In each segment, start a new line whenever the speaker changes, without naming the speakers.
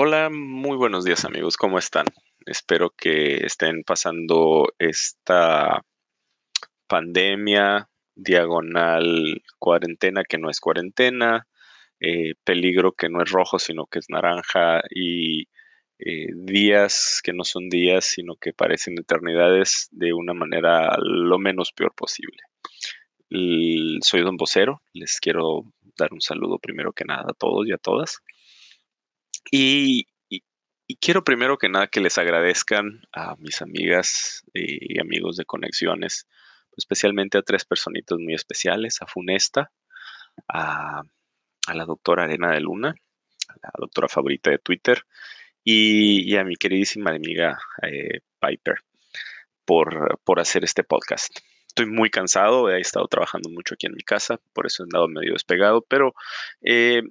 Hola, muy buenos días amigos, ¿cómo están? Espero que estén pasando esta pandemia, diagonal cuarentena que no es cuarentena, eh, peligro que no es rojo sino que es naranja y eh, días que no son días sino que parecen eternidades de una manera lo menos peor posible. soy Don Vocero, les quiero dar un saludo primero que nada a todos y a todas. Y, quiero primero que nada que les agradezcan a mis amigas y amigos de Conexiones, especialmente a tres personitas muy especiales, a Funesta, a, la doctora Arena de Luna, la doctora favorita de Twitter, y, a mi queridísima amiga eh, Piper por, por hacer este podcast. Estoy muy cansado, he estado trabajando mucho aquí en mi casa, por eso he andado medio despegado, pero eh,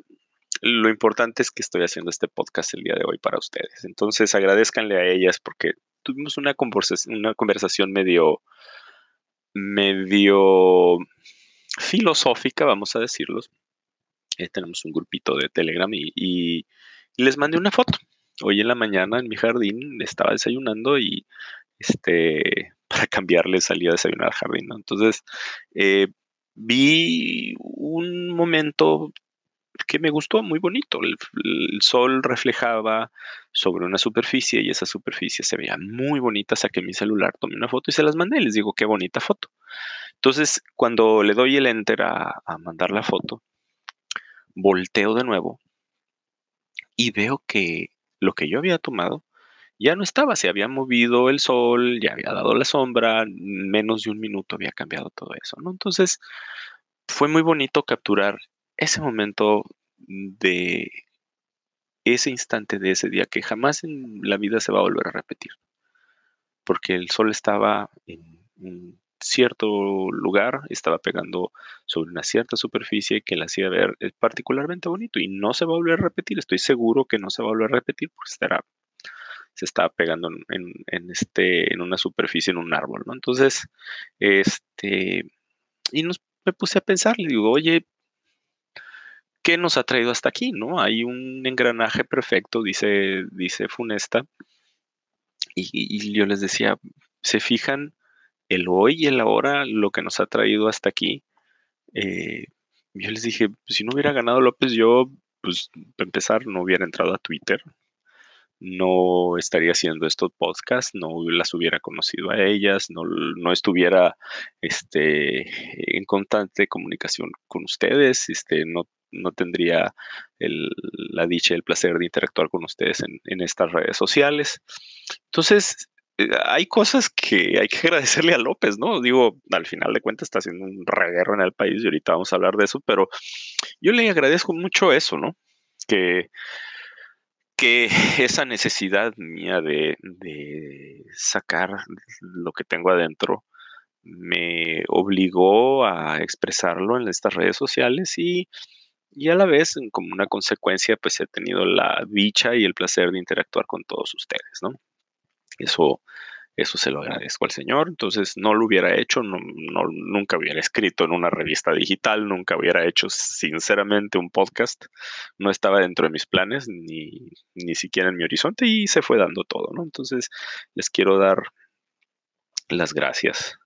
lo importante es que estoy haciendo este podcast el día de hoy para ustedes. Entonces agradezcanle a ellas porque tuvimos una conversación, una conversación medio, medio filosófica, vamos a decirlo. Eh, tenemos un grupito de Telegram y, les mandé una foto. Hoy en la mañana en mi jardín estaba desayunando y este para cambiarle salía a desayunar al jardín. Entonces eh, vi un momento que me gustó, muy bonito. El, sol reflejaba sobre una superficie y esa superficie se veía muy bonita. Saqué mi celular, tomé una foto y se las mandé. Les digo, qué bonita foto. Entonces, cuando le doy el enter a, a mandar la foto, volteo de nuevo y veo que lo que yo había tomado ya no estaba, se había movido el sol, ya había dado la sombra, menos de un minuto había cambiado todo eso, ¿no? Entonces, fue muy bonito capturar ese momento de ese instante de ese día que jamás en la vida se va a volver a repetir. Porque el sol estaba en un cierto lugar, estaba pegando sobre una cierta superficie que la hacía ver eh, particularmente bonito y no se va a volver a repetir. Estoy seguro que no se va a volver a repetir porque estará, se estaba pegando en, este, en una superficie, en un árbol, ¿no? Entonces, este, y nos, me puse a pensar, le digo, oye, ¿qué nos ha traído hasta aquí? ¿no? Hay un engranaje perfecto, dice, dice Funesta. Y, yo les decía, ¿se fijan el hoy y el ahora, lo que nos ha traído hasta aquí? Eh, yo les dije, pues, si no hubiera ganado López, yo, pues, para empezar, no hubiera entrado a Twitter, no estaría haciendo estos podcasts, no las hubiera conocido a ellas, no, no, estuviera este, en constante comunicación con ustedes, este, no no tendría la dicha y el placer de interactuar con ustedes en, estas redes sociales. Entonces, eh, hay cosas que hay que agradecerle a López, ¿no? Digo, al final de cuentas está haciendo un reguerro en el país y ahorita vamos a hablar de eso, pero yo le agradezco mucho eso, ¿no? Que, que esa necesidad mía de, de sacar lo que tengo adentro me obligó a expresarlo en estas redes sociales y y a la vez, como una consecuencia, pues he tenido la dicha y el placer de interactuar con todos ustedes, ¿no? Eso, eso se lo agradezco al Señor. Entonces, no lo hubiera hecho, no, nunca hubiera escrito en una revista digital, nunca hubiera hecho, sinceramente, un podcast. No estaba dentro de mis planes, ni, ni siquiera en mi horizonte, y se fue dando todo, ¿no? Entonces, les quiero dar las gracias.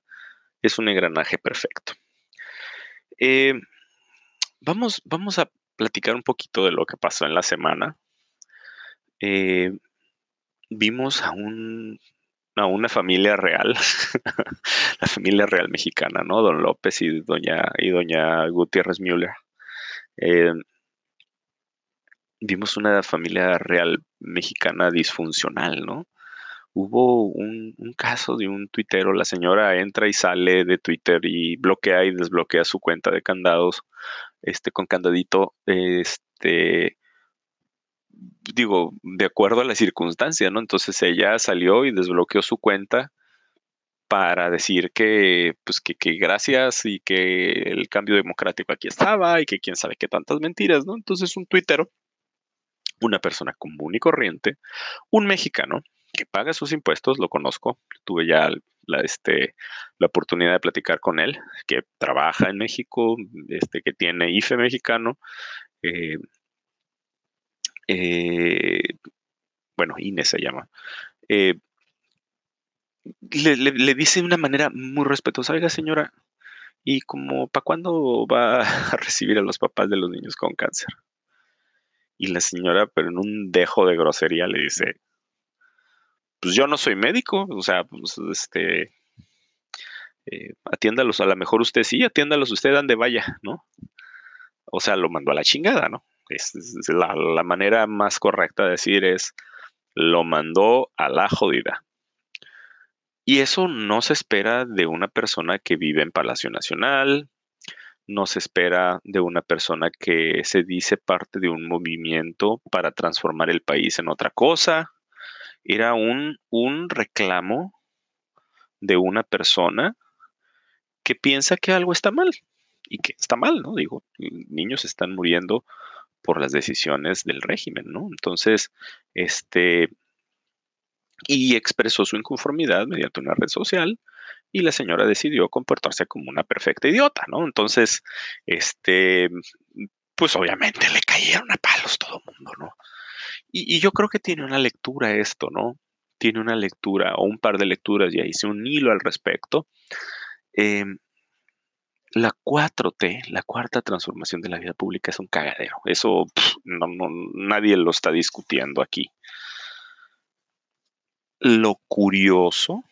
Es un engranaje perfecto. Eh, vamos, vamos a platicar un poquito de lo que pasó en la semana. Eh, vimos a, un, a una familia real, la familia real mexicana, ¿no? Don López y doña, y doña Gutiérrez Müller. Eh, vimos una familia real mexicana disfuncional, ¿no? Hubo un, un, caso de un tuitero, la señora entra y sale de Twitter y bloquea y desbloquea su cuenta de candados este, con candadito, este, digo, de acuerdo a la circunstancia, ¿no? Entonces ella salió y desbloqueó su cuenta para decir que, pues, que, que, gracias y que el cambio democrático aquí estaba y que quién sabe qué tantas mentiras, ¿no? Entonces un tuitero, una persona común y corriente, un mexicano que paga sus impuestos, lo conozco, tuve ya la, este, la oportunidad de platicar con él, que trabaja en México, este, que tiene IFE mexicano. Eh, eh, bueno, Inés se llama, eh, le, dice de una manera muy respetuosa, oiga señora, ¿y como para cuándo va a recibir a los papás de los niños con cáncer? Y la señora, pero en un dejo de grosería, le dice, pues yo no soy médico, o sea, pues este, eh, atiéndalos, a lo mejor usted sí, atiéndalos usted donde vaya, ¿no? O sea, lo mandó a la chingada, ¿no? La, la, manera más correcta de decir es, lo mandó a la jodida. Y eso no se espera de una persona que vive en Palacio Nacional, no se espera de una persona que se dice parte de un movimiento para transformar el país en otra cosa. Era un, un reclamo de una persona que piensa que algo está mal y que está mal, ¿no? Digo, niños están muriendo por las decisiones del régimen, ¿no? Entonces, este, y expresó su inconformidad mediante una red social y la señora decidió comportarse como una perfecta idiota, ¿no? Entonces, este, pues obviamente le cayeron a palos todo el mundo, ¿no? Y, yo creo que tiene una lectura esto, ¿no? Tiene una lectura o un par de lecturas, ya hice un hilo al respecto. Em, la 4T, la cuarta transformación de la vida pública es un cagadero. Eso no, nadie lo está discutiendo aquí. Lo curioso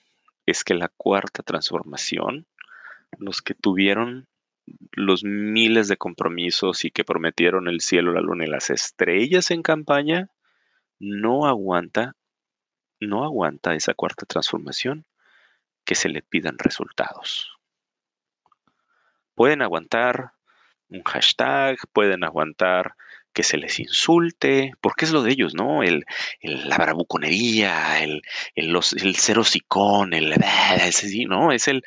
es que la cuarta transformación, los que tuvieron los miles de compromisos y que prometieron el cielo, la luna y las estrellas en campaña, no aguanta, no aguanta esa cuarta transformación que se le pidan resultados. Pueden aguantar un hashtag, pueden aguantar que se les insulte, porque es lo de ellos, ¿no? El, la bravuconería, el, el, los, el cero sicón, el, ¿no? Es el,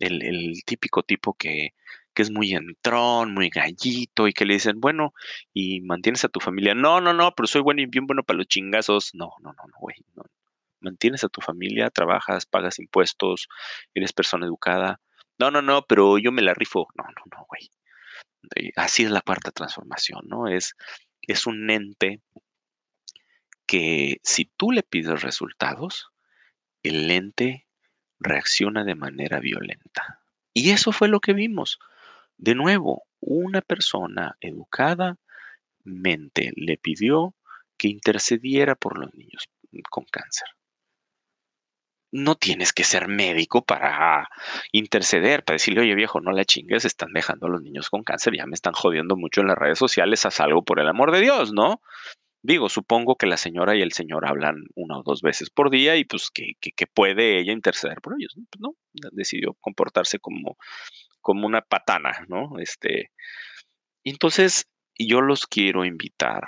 el, típico tipo que, que es muy entrón, muy gallito y que le dicen, bueno, y mantienes a tu familia. No, no, no, pero soy bueno y bien bueno para los chingazos. No, no, no, no, güey. Mantienes a tu familia, trabajas, pagas impuestos, eres persona educada. No, no, no, pero yo me la rifo. No, no, no, güey así es la cuarta transformación, ¿no? Es, es un ente que si tú le pides resultados, el ente reacciona de manera violenta. Y eso fue lo que vimos. De nuevo, una persona educada mente le pidió que intercediera por los niños con cáncer no tienes que ser médico para interceder, para decirle, oye viejo, no la chingues, están dejando a los niños con cáncer, ya me están jodiendo mucho en las redes sociales, haz algo por el amor de Dios, ¿no? Digo, supongo que la señora y el señor hablan una o dos veces por día y pues que, puede ella interceder por ellos, ¿no? Pues no, decidió comportarse como, como una patana, ¿no? Este, entonces, yo los quiero invitar,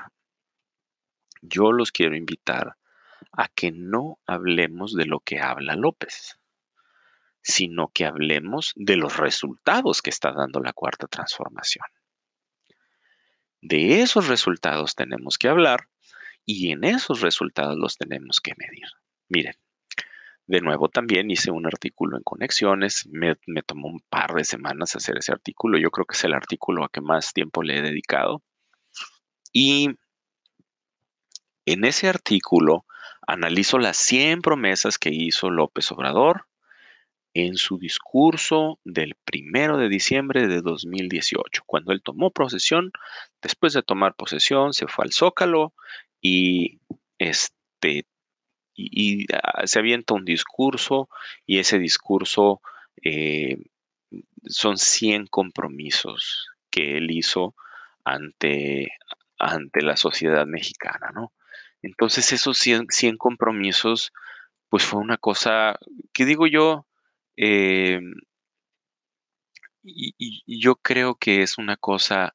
yo los quiero invitar a que no hablemos de lo que habla López, sino que hablemos de los resultados que está dando la cuarta transformación. De esos resultados tenemos que hablar y en esos resultados los tenemos que medir. Miren, de nuevo también hice un artículo en Conexiones, me, tomó un par de semanas hacer ese artículo, yo creo que es el artículo a que más tiempo le he dedicado. Y en ese artículo analizo las 100 promesas que hizo López Obrador en su discurso del primero de diciembre de 2018, cuando él tomó posesión. Después de tomar posesión, se fue al Zócalo y este y, ah, se avienta un discurso y ese discurso eh, son 100 compromisos que él hizo ante, ante la sociedad mexicana, ¿no? Entonces esos 100, compromisos, pues fue una cosa, que digo yo, em, y, yo creo que es una cosa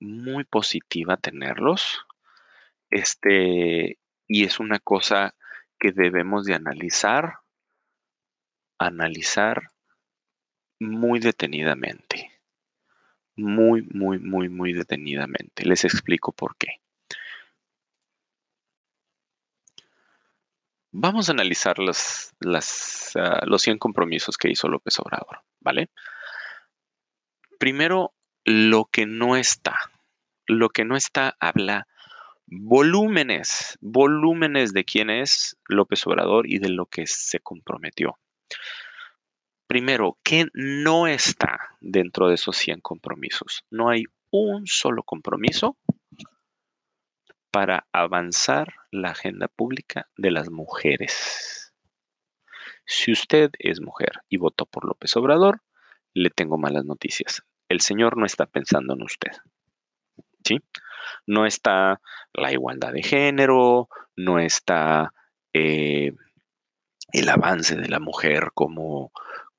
muy positiva tenerlos, este, y es una cosa que debemos de analizar, analizar muy detenidamente, muy, muy, muy, muy detenidamente. Les explico por qué. Vamos a analizar los, ah, los 100 compromisos que hizo López Obrador, ¿vale? Primero, lo que no está. Lo que no está habla volúmenes, volúmenes de quién es López Obrador y de lo que se comprometió. Primero, ¿qué no está dentro de esos 100 compromisos? No hay un solo compromiso para avanzar la agenda pública de las mujeres. Si usted es mujer y votó por López Obrador, le tengo malas noticias. El Señor no está pensando en usted. ¿Sí? No está la igualdad de género, no está eh, el avance de la mujer como,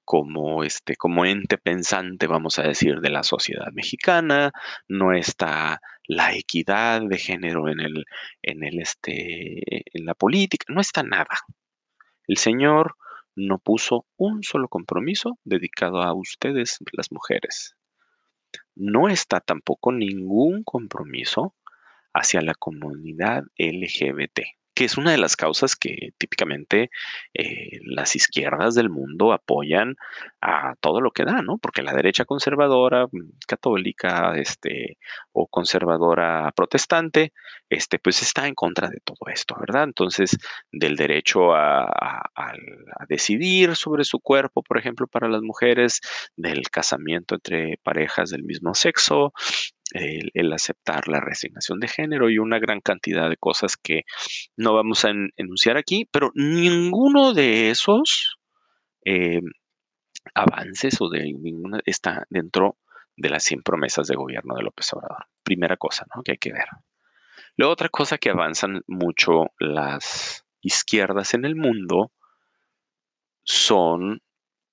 como, este, como ente pensante, vamos a decir, de la sociedad mexicana, no está la equidad de género en el, en el, este, en la política, no está nada. El Señor no puso un solo compromiso dedicado a ustedes, las mujeres. No está tampoco ningún compromiso hacia la comunidad LGBT que es una de las causas que típicamente eh, las izquierdas del mundo apoyan a todo lo que da, ¿no? Porque la derecha conservadora, mm, católica, este, o conservadora protestante, este, pues está en contra de todo esto, ¿verdad? Entonces, del derecho a, a decidir sobre su cuerpo, por ejemplo, para las mujeres, del casamiento entre parejas del mismo sexo, el, aceptar la resignación de género y una gran cantidad de cosas que no vamos a enunciar aquí, pero ninguno de esos eh, avances o de ninguna está dentro de las 100 promesas de gobierno de López Obrador. Primera cosa ¿no? que hay que ver. Luego otra cosa que avanzan mucho las izquierdas en el mundo son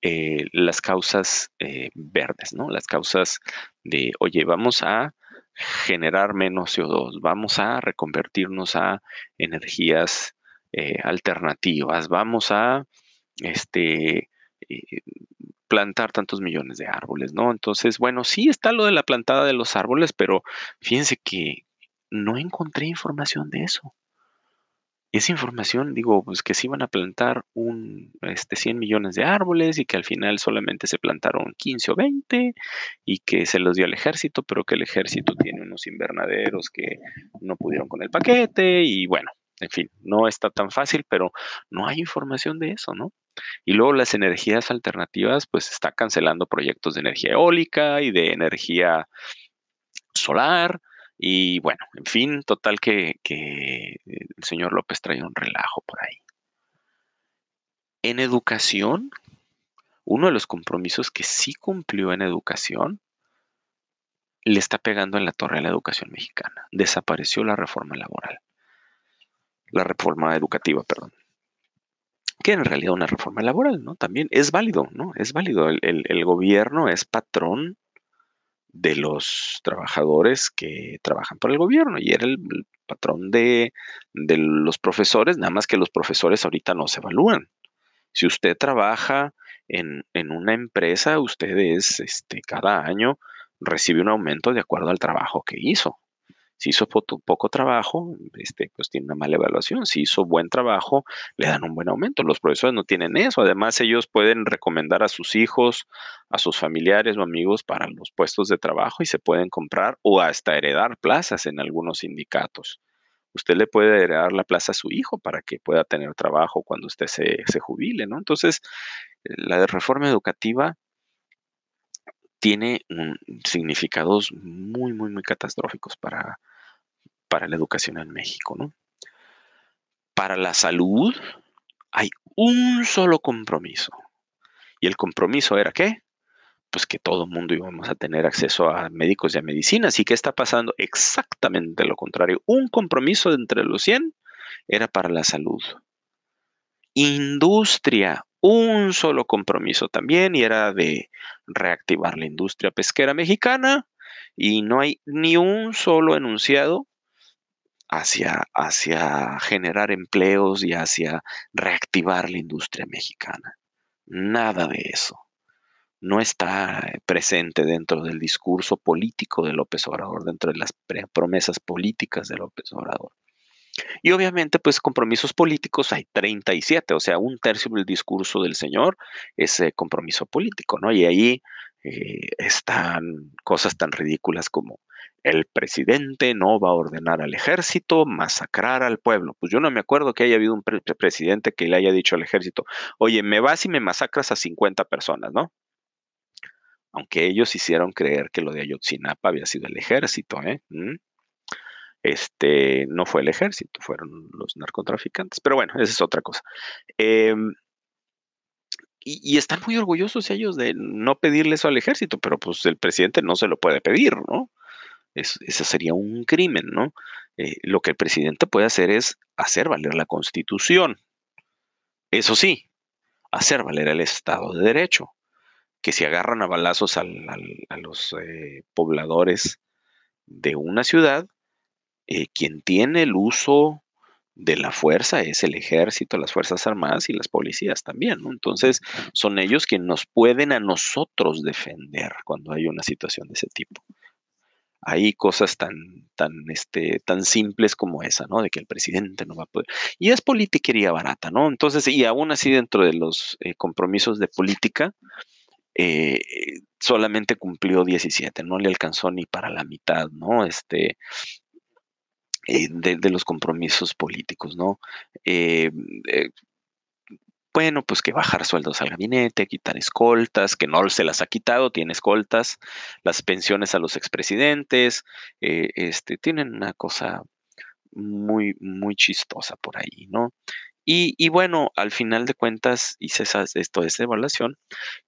eh, las causas eh, verdes, ¿no? Las causas de, oye, vamos a generar menos CO2, vamos a reconvertirnos a energías eh, alternativas, vamos a este, plantar tantos millones de árboles, ¿no? Entonces, bueno, sí está lo de la plantada de los árboles, pero fíjense que no encontré información de eso esa información, digo, pues que se iban a plantar un, este, 100 millones de árboles y que al final solamente se plantaron 15 o 20 y que se los dio al ejército, pero que el ejército tiene unos invernaderos que no pudieron con el paquete y bueno, en fin, no está tan fácil, pero no hay información de eso, ¿no? Y luego las energías alternativas, pues está cancelando proyectos de energía eólica y de energía solar y bueno, en fin, total que, el señor López trae un relajo por ahí. En educación, uno de los compromisos que sí cumplió en educación le está pegando en la torre a la educación mexicana. Desapareció la reforma laboral. La reforma educativa, perdón. Que en realidad una reforma laboral, ¿no? También es válido, ¿no? Es válido. el gobierno es patrón de los trabajadores que trabajan por el gobierno y era el, patrón de, los profesores, nada más que los profesores ahorita no se evalúan. Si usted trabaja en, en una empresa, usted es, este, cada año recibe un aumento de acuerdo al trabajo que hizo. Si hizo poco, trabajo, este, pues tiene una mala evaluación. Si hizo buen trabajo, le dan un buen aumento. Los profesores no tienen eso. Además, ellos pueden recomendar a sus hijos, a sus familiares o amigos para los puestos de trabajo y se pueden comprar o hasta heredar plazas en algunos sindicatos. Usted le puede heredar la plaza a su hijo para que pueda tener trabajo cuando usted se, se jubile, ¿no? Entonces, la reforma educativa tiene significados muy, muy, muy catastróficos para, para la educación en México, ¿no? Para la salud hay un solo compromiso. ¿Y el compromiso era qué? Pues que todo el mundo íbamos a tener acceso a médicos y a medicinas. ¿Y qué está pasando? Exactamente lo contrario. Un compromiso entre los 100 era para la salud. Industria, un solo compromiso también y era de reactivar la industria pesquera mexicana y no hay ni un solo enunciado hacia, hacia generar empleos y hacia reactivar la industria mexicana. Nada de eso. No está eh, presente dentro del discurso político de López Obrador, dentro de las promesas políticas de López Obrador. Y obviamente, pues compromisos políticos hay 37, o sea, un tercio del discurso del señor es eh, compromiso político, ¿no? Y ahí eh, están cosas tan ridículas como el presidente no va a ordenar al ejército masacrar al pueblo. Pues yo no me acuerdo que haya habido un presidente que le haya dicho al ejército, oye, me vas y me masacras a 50 personas, ¿no? Aunque ellos hicieron creer que lo de Ayotzinapa había sido el ejército, ¿eh? ¿Mm? Este, no fue el ejército, fueron los narcotraficantes. Pero bueno, esa es otra cosa. Em, y, están muy orgullosos ellos de no pedirle eso al ejército, pero pues el presidente no se lo puede pedir, ¿no? Ese sería un crimen, ¿no? Eh, lo que el presidente puede hacer es hacer valer la constitución. Eso sí, hacer valer el Estado de Derecho. Que si agarran a balazos a los eh, pobladores de una ciudad, eh, quien tiene el uso de la fuerza es el ejército, las Fuerzas Armadas y las policías también, ¿no? Entonces, son ellos quienes nos pueden a nosotros defender cuando hay una situación de ese tipo. Hay cosas tan, tan, este, tan simples como esa, ¿no? De que el presidente no va a poder. Y es politiquería barata, ¿no? Entonces, y aún así dentro de los eh, compromisos de política, eh, solamente cumplió 17, no le alcanzó ni para la mitad, ¿no? Este, eh, de, los compromisos políticos, ¿no? Bueno, pues que bajar sueldos al gabinete, quitar escoltas, que no se las ha quitado, tiene escoltas, las pensiones a los expresidentes, este, tienen una cosa muy, muy chistosa por ahí, ¿no? Y, bueno, al final de cuentas hice esa, esto, esa evaluación.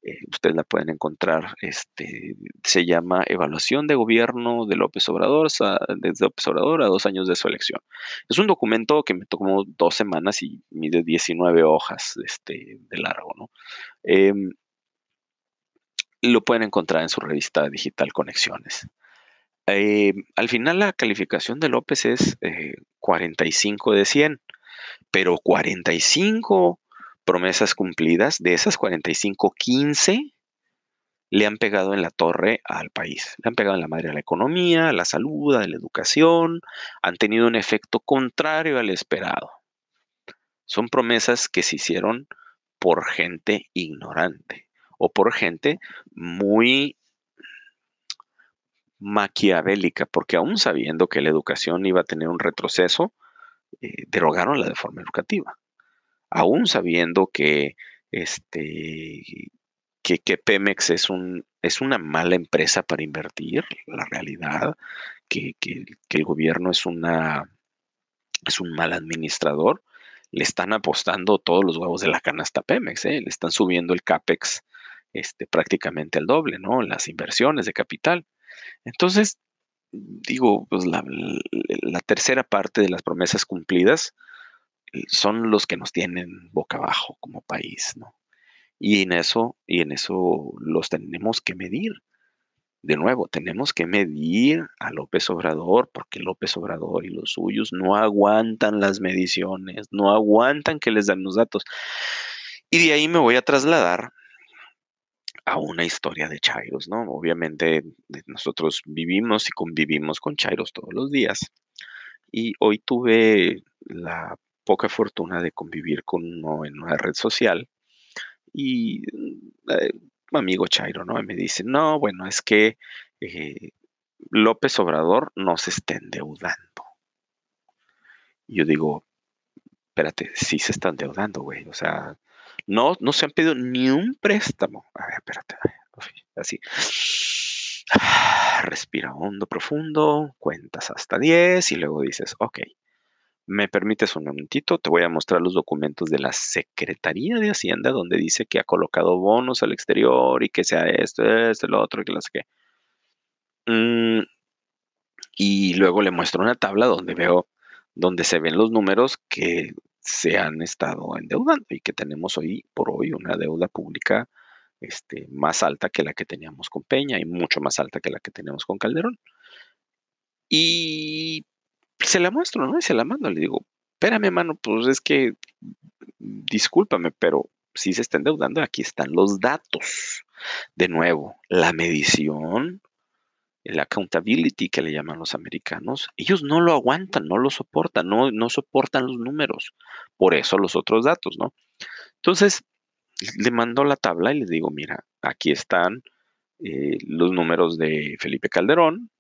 Eh, ustedes la pueden encontrar. Este, se llama Evaluación de Gobierno de López Obrador, desde López Obrador a dos años de su elección. Es un documento que me tomó dos semanas y mide 19 hojas este, de largo. ¿no? Em, lo pueden encontrar en su revista digital Conexiones. Em, al final la calificación de López es 45 eh, de 100 pero 45 promesas cumplidas, de esas 45, 15 le han pegado en la torre al país. Le han pegado en la madre a la economía, a la salud, a la educación, han tenido un efecto contrario al esperado. Son promesas que se hicieron por gente ignorante o por gente muy maquiavélica, porque aún sabiendo que la educación iba a tener un retroceso, eh, derogaron la reforma educativa, aún sabiendo que, este, que, Pemex es, un, es una mala empresa para invertir, la realidad, que, el gobierno es, una, es un mal administrador, le están apostando todos los huevos de la canasta Pemex, ¿eh? le están subiendo el CAPEX este, prácticamente al doble, ¿no? Las inversiones de capital. Entonces, digo, pues la, tercera parte de las promesas cumplidas eh, son los que nos tienen boca abajo como país, ¿no? Y en eso, y en eso los tenemos que medir. De nuevo, tenemos que medir a López Obrador, porque López Obrador y los suyos no aguantan las mediciones, no aguantan que les dan los datos. Y de ahí me voy a trasladar a una historia de Chairos, ¿no? Obviamente nosotros vivimos y convivimos con Chairos todos los días. Y hoy tuve la poca fortuna de convivir con uno en una red social y eh, un amigo Chairo, ¿no? me dice, no, bueno, es que eh, López Obrador no se está endeudando. Y yo digo, espérate, sí se está endeudando, güey. O sea, no, no se han pedido ni un préstamo. A ver, espérate, así. Respira hondo, profundo, cuentas hasta 10 y luego dices, ok, me permites un momentito, te voy a mostrar los documentos de la Secretaría de Hacienda donde dice que ha colocado bonos al exterior y que sea esto, esto, lo otro, que lo sé qué. Mm, y luego le muestro una tabla donde veo, donde se ven los números que se han estado endeudando y que tenemos hoy por hoy una deuda pública este, más alta que la que teníamos con Peña y mucho más alta que la que tenemos con Calderón. Y se la muestro, ¿no? Y se la mando. Le digo, espérame, mano, pues es que, discúlpame, pero si se está endeudando, aquí están los datos. De nuevo, la medición el accountability que le llaman los americanos, ellos no lo aguantan, no lo soportan, no, no soportan los números. Por eso los otros datos, ¿no? Entonces, le mando la tabla y les digo, mira, aquí están eh, los números de Felipe Calderón,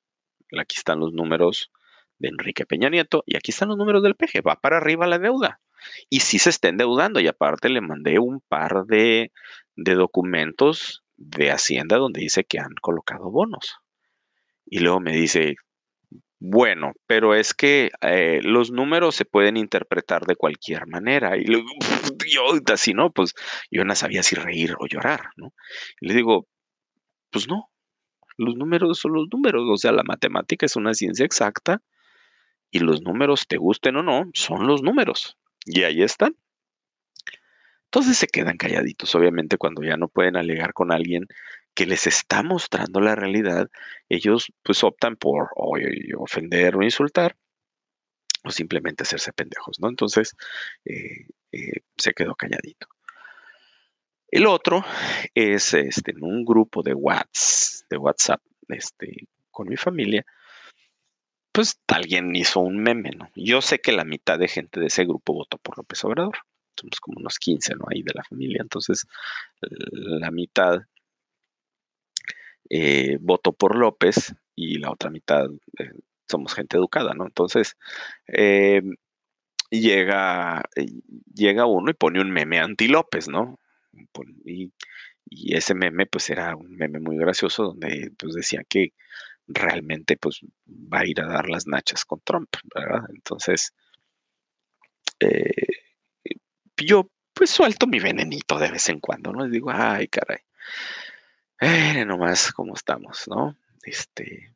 Aquí están los números de Enrique Peña Nieto y aquí están los números del PG. Va para arriba la deuda. Y sí se está endeudando. Y aparte le mandé un par de, de documentos de Hacienda donde dice que han colocado bonos. Y luego me dice, bueno, pero es que eh, los números se pueden interpretar de cualquier manera. Y luego, yo así, ¿no? Pues yo no sabía si reír o llorar, ¿no? Y le digo, pues no, los números son los números, o sea, la matemática es una ciencia exacta y los números, te gusten o no, son los números. Y ahí están. Entonces se quedan calladitos, obviamente, cuando ya no pueden alegar con alguien que les está mostrando la realidad, ellos pues optan por ofender o insultar o simplemente hacerse pendejos, ¿no? Entonces eh, eh, se quedó calladito. El otro es este, en un grupo de WhatsApp, de WhatsApp este, con mi familia, pues alguien hizo un meme, ¿no? Yo sé que la mitad de gente de ese grupo votó por López Obrador. Somos como unos 15, ¿no? Ahí de la familia. Entonces, la mitad eh, por López y la otra mitad eh, somos gente educada, ¿no? Entonces, em, llega, llega uno y pone un meme anti-López, ¿no? Y, ese meme, pues era un meme muy gracioso donde pues decía que realmente pues va a ir a dar las nachas con Trump, ¿verdad? Entonces, eh, yo pues suelto mi venenito de vez en cuando, ¿no? Y digo, ay, caray. Eh, nomás cómo estamos, ¿no? Este,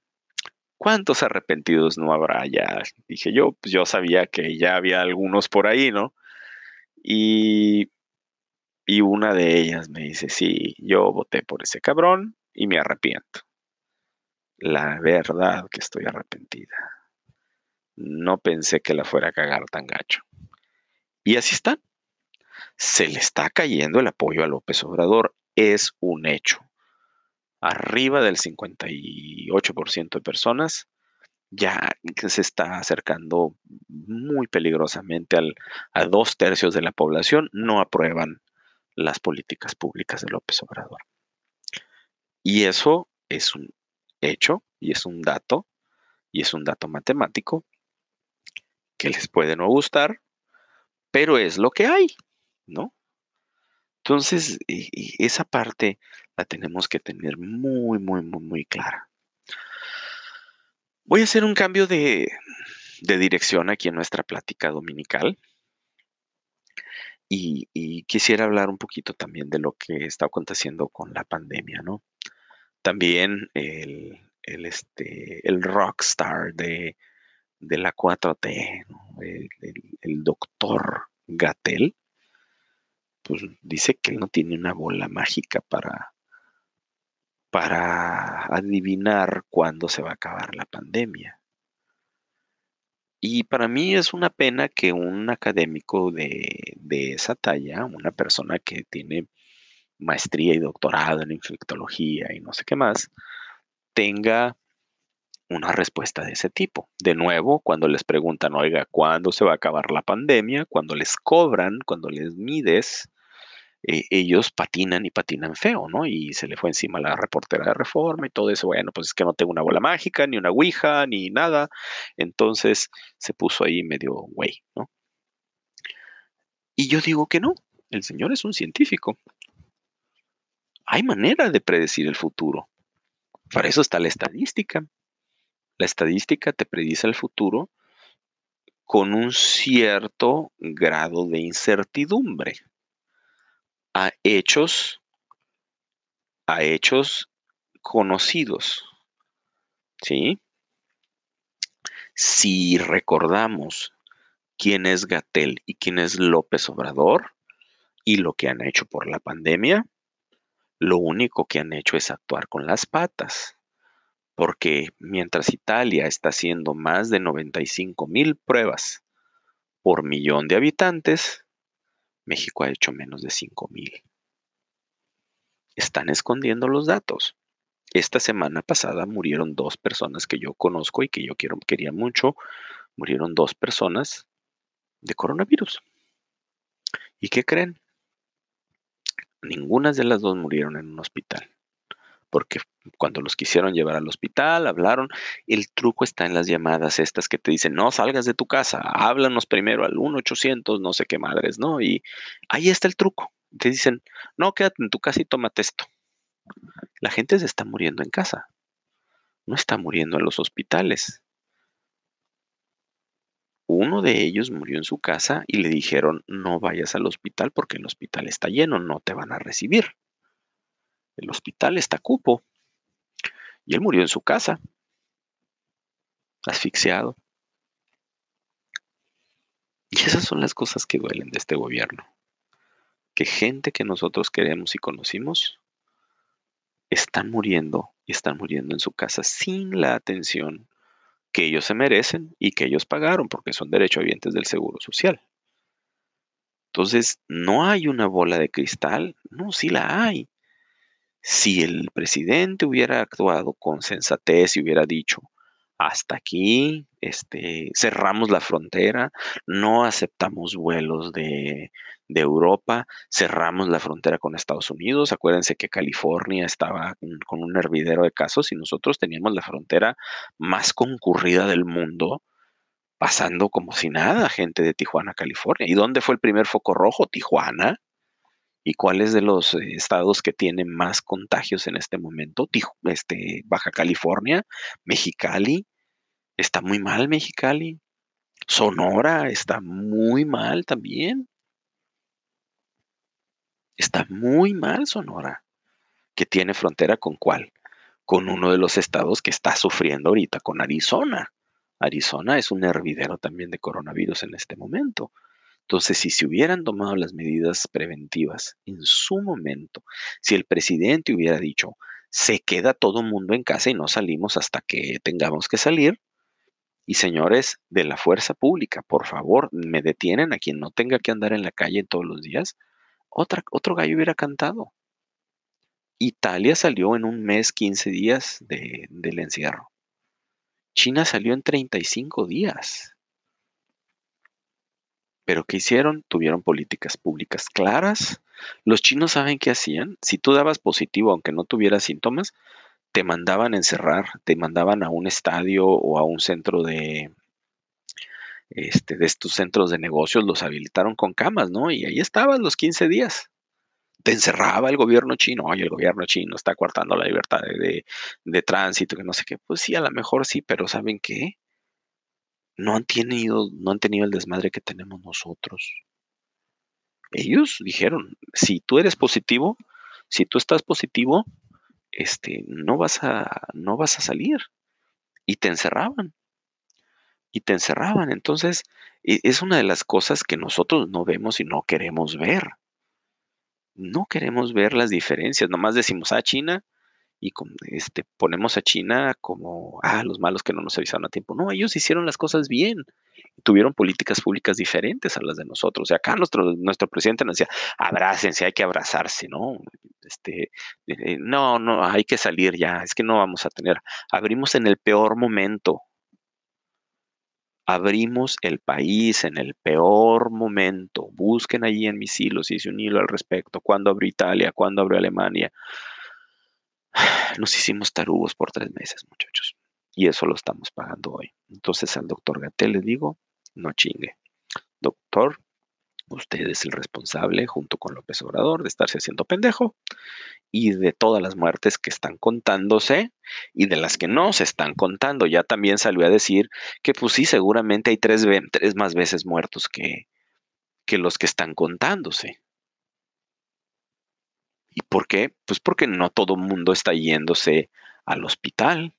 ¿cuántos arrepentidos no habrá ya? Dije yo, pues yo sabía que ya había algunos por ahí, ¿no? Y, y una de ellas me dice, sí, yo voté por ese cabrón y me arrepiento la verdad que estoy arrepentida. No pensé que la fuera a cagar tan gacho. Y así está. Se le está cayendo el apoyo a López Obrador. Es un hecho. Arriba del 58% de personas ya se está acercando muy peligrosamente al, a dos tercios de la población no aprueban las políticas públicas de López Obrador. Y eso es un hecho y es un dato y es un dato matemático que les puede no gustar, pero es lo que hay, ¿no? Entonces, esa parte la tenemos que tener muy, muy, muy, muy clara. Voy a hacer un cambio de, de dirección aquí en nuestra plática dominical. Y, quisiera hablar un poquito también de lo que está aconteciendo con la pandemia, ¿no? También el, el, este, el rockstar de, de la 4T, el, doctor Gatel, pues dice que él no tiene una bola mágica para, para adivinar cuándo se va a acabar la pandemia. Y para mí es una pena que un académico de, de, esa talla, una persona que tiene maestría y doctorado en infectología y no sé qué más, tenga una respuesta de ese tipo. De nuevo, cuando les preguntan, oiga, ¿cuándo se va a acabar la pandemia? Cuando les cobran, cuando les mides, eh, ellos patinan y patinan feo, ¿no? Y se le fue encima la reportera de reforma y todo eso. Bueno, pues es que no tengo una bola mágica, ni una ouija, ni nada. Entonces se puso ahí medio güey, ¿no? Y yo digo que no, el señor es un científico. Hay manera de predecir el futuro. Para eso está la estadística. La estadística te predice el futuro con un cierto grado de incertidumbre a hechos a hechos conocidos. ¿Sí? Si recordamos quién es Gatel y quién es López Obrador y lo que han hecho por la pandemia, lo único que han hecho es actuar con las patas, porque mientras Italia está haciendo más de 95 mil pruebas por millón de habitantes, México ha hecho menos de 5 mil. Están escondiendo los datos. Esta semana pasada murieron dos personas que yo conozco y que yo quería mucho. Murieron dos personas de coronavirus. ¿Y qué creen? Ninguna de las dos murieron en un hospital. Porque cuando los quisieron llevar al hospital, hablaron. El truco está en las llamadas estas que te dicen, no salgas de tu casa, háblanos primero al 1-800, no sé qué madres, ¿no? Y ahí está el truco. Te dicen, no, quédate en tu casa y tómate esto. La gente se está muriendo en casa, no está muriendo en los hospitales. Uno de ellos murió en su casa y le dijeron, no vayas al hospital porque el hospital está lleno, no te van a recibir. El hospital está cupo. Y él murió en su casa, asfixiado. Y esas son las cosas que duelen de este gobierno. Que gente que nosotros queremos y conocimos están muriendo y están muriendo en su casa sin la atención que ellos se merecen y que ellos pagaron porque son derechohabientes del Seguro Social. Entonces, ¿no hay una bola de cristal? No, sí la hay si el presidente hubiera actuado con sensatez y hubiera dicho, hasta aquí, este, cerramos la frontera, no aceptamos vuelos de, de, Europa, cerramos la frontera con Estados Unidos. Acuérdense que California estaba con un hervidero de casos y nosotros teníamos la frontera más concurrida del mundo, pasando como si nada gente de Tijuana, California. ¿Y dónde fue el primer foco rojo? Tijuana. ¿Y cuáles de los eh, estados que tienen más contagios en este momento? Este, Baja California, Mexicali, está muy mal Mexicali. Sonora está muy mal también. Está muy mal Sonora, que tiene frontera con cuál? Con uno de los estados que está sufriendo ahorita, con Arizona. Arizona es un hervidero también de coronavirus en este momento. Entonces, si se hubieran tomado las medidas preventivas en su momento, si el presidente hubiera dicho, se queda todo el mundo en casa y no salimos hasta que tengamos que salir, y señores de la fuerza pública, por favor, me detienen a quien no tenga que andar en la calle todos los días, otra, otro gallo hubiera cantado. Italia salió en un mes, 15 días del encierro. China salió en 35 días. Pero ¿qué hicieron? Tuvieron políticas públicas claras. Los chinos saben qué hacían. Si tú dabas positivo, aunque no tuvieras síntomas, te mandaban encerrar, te mandaban a un estadio o a un centro de, este, de estos centros de negocios, los habilitaron con camas, ¿no? Y ahí estabas los 15 días. Te encerraba el gobierno chino, oye, el gobierno chino está coartando la libertad de, de tránsito, que no sé qué. Pues sí, a lo mejor sí, pero ¿saben qué? No han tenido, no han tenido el desmadre que tenemos nosotros. Ellos dijeron, si tú eres positivo, si tú estás positivo, este, no vas a, no vas a salir. Y te encerraban. Y te encerraban. Entonces, e, es una de las cosas que nosotros no vemos y no queremos ver. No queremos ver las diferencias. Nomás decimos, ah, China, y este, ponemos a China como, ah, los malos que no nos avisaron a tiempo. No, ellos hicieron las cosas bien. Tuvieron políticas públicas diferentes a las de nosotros. Y acá nuestro, nuestro presidente nos decía, abrácense, hay que abrazarse, ¿no? Este, eh, no, no, hay que salir ya, es que no vamos a tener. Abrimos en el peor momento. Abrimos el país en el peor momento. Busquen allí en mis hilos, hice un hilo al respecto. ¿Cuándo abrió Italia? ¿Cuándo abrió Alemania? Nos hicimos tarugos por tres meses, muchachos. Y eso lo estamos pagando hoy. Entonces al doctor Gatel le digo, no chingue. Doctor, usted es el responsable, junto con López Obrador, de estarse haciendo pendejo y de todas las muertes que están contándose y de las que no se están contando. Ya también salió a decir que pues sí, seguramente hay tres, tres más veces muertos que, que los que están contándose. ¿Y por qué? Pues porque no todo mundo está yéndose al hospital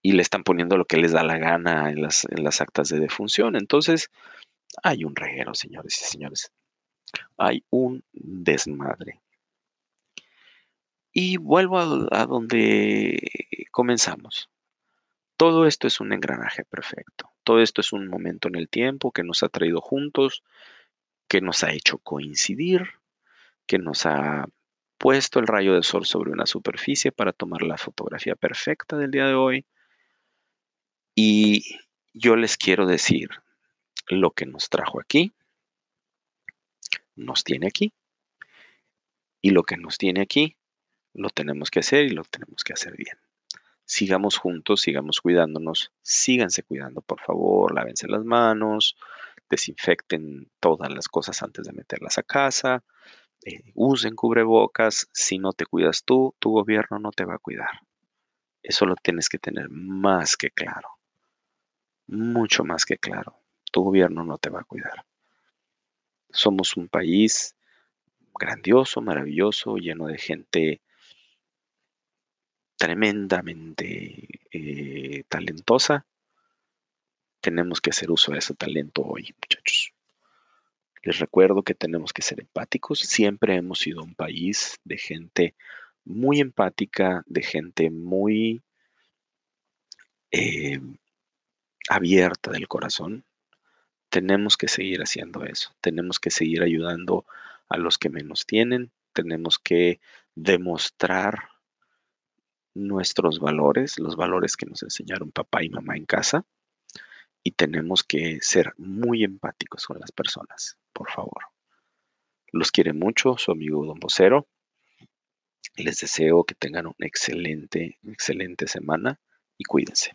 y le están poniendo lo que les da la gana en las, en las actas de defunción. Entonces, hay un reguero, señores y señores. Hay un desmadre. Y vuelvo a, donde comenzamos. Todo esto es un engranaje perfecto. Todo esto es un momento en el tiempo que nos ha traído juntos, que nos ha hecho coincidir, que nos ha puesto el rayo de sol sobre una superficie para tomar la fotografía perfecta del día de hoy. Y yo les quiero decir lo que nos trajo aquí, nos tiene aquí. Y lo que nos tiene aquí, lo tenemos que hacer y lo tenemos que hacer bien. Sigamos juntos, sigamos cuidándonos, síganse cuidando, por favor, lávense las manos, desinfecten todas las cosas antes de meterlas a casa, eh, usen cubrebocas, si no te cuidas tú, tu gobierno no te va a cuidar. Eso lo tienes que tener más que claro, mucho más que claro. Tu gobierno no te va a cuidar. Somos un país grandioso, maravilloso, lleno de gente tremendamente eh, talentosa. Tenemos que hacer uso de ese talento hoy, muchachos. Les recuerdo que tenemos que ser empáticos. Siempre hemos sido un país de gente muy empática, de gente muy eh, abierta del corazón. Tenemos que seguir haciendo eso. Tenemos que seguir ayudando a los que menos tienen. Tenemos que demostrar nuestros valores, los valores que nos enseñaron papá y mamá en casa. Y tenemos que ser muy empáticos con las personas, por favor. Los quiere mucho su amigo Don Vocero. Les deseo que tengan una excelente, excelente semana y cuídense.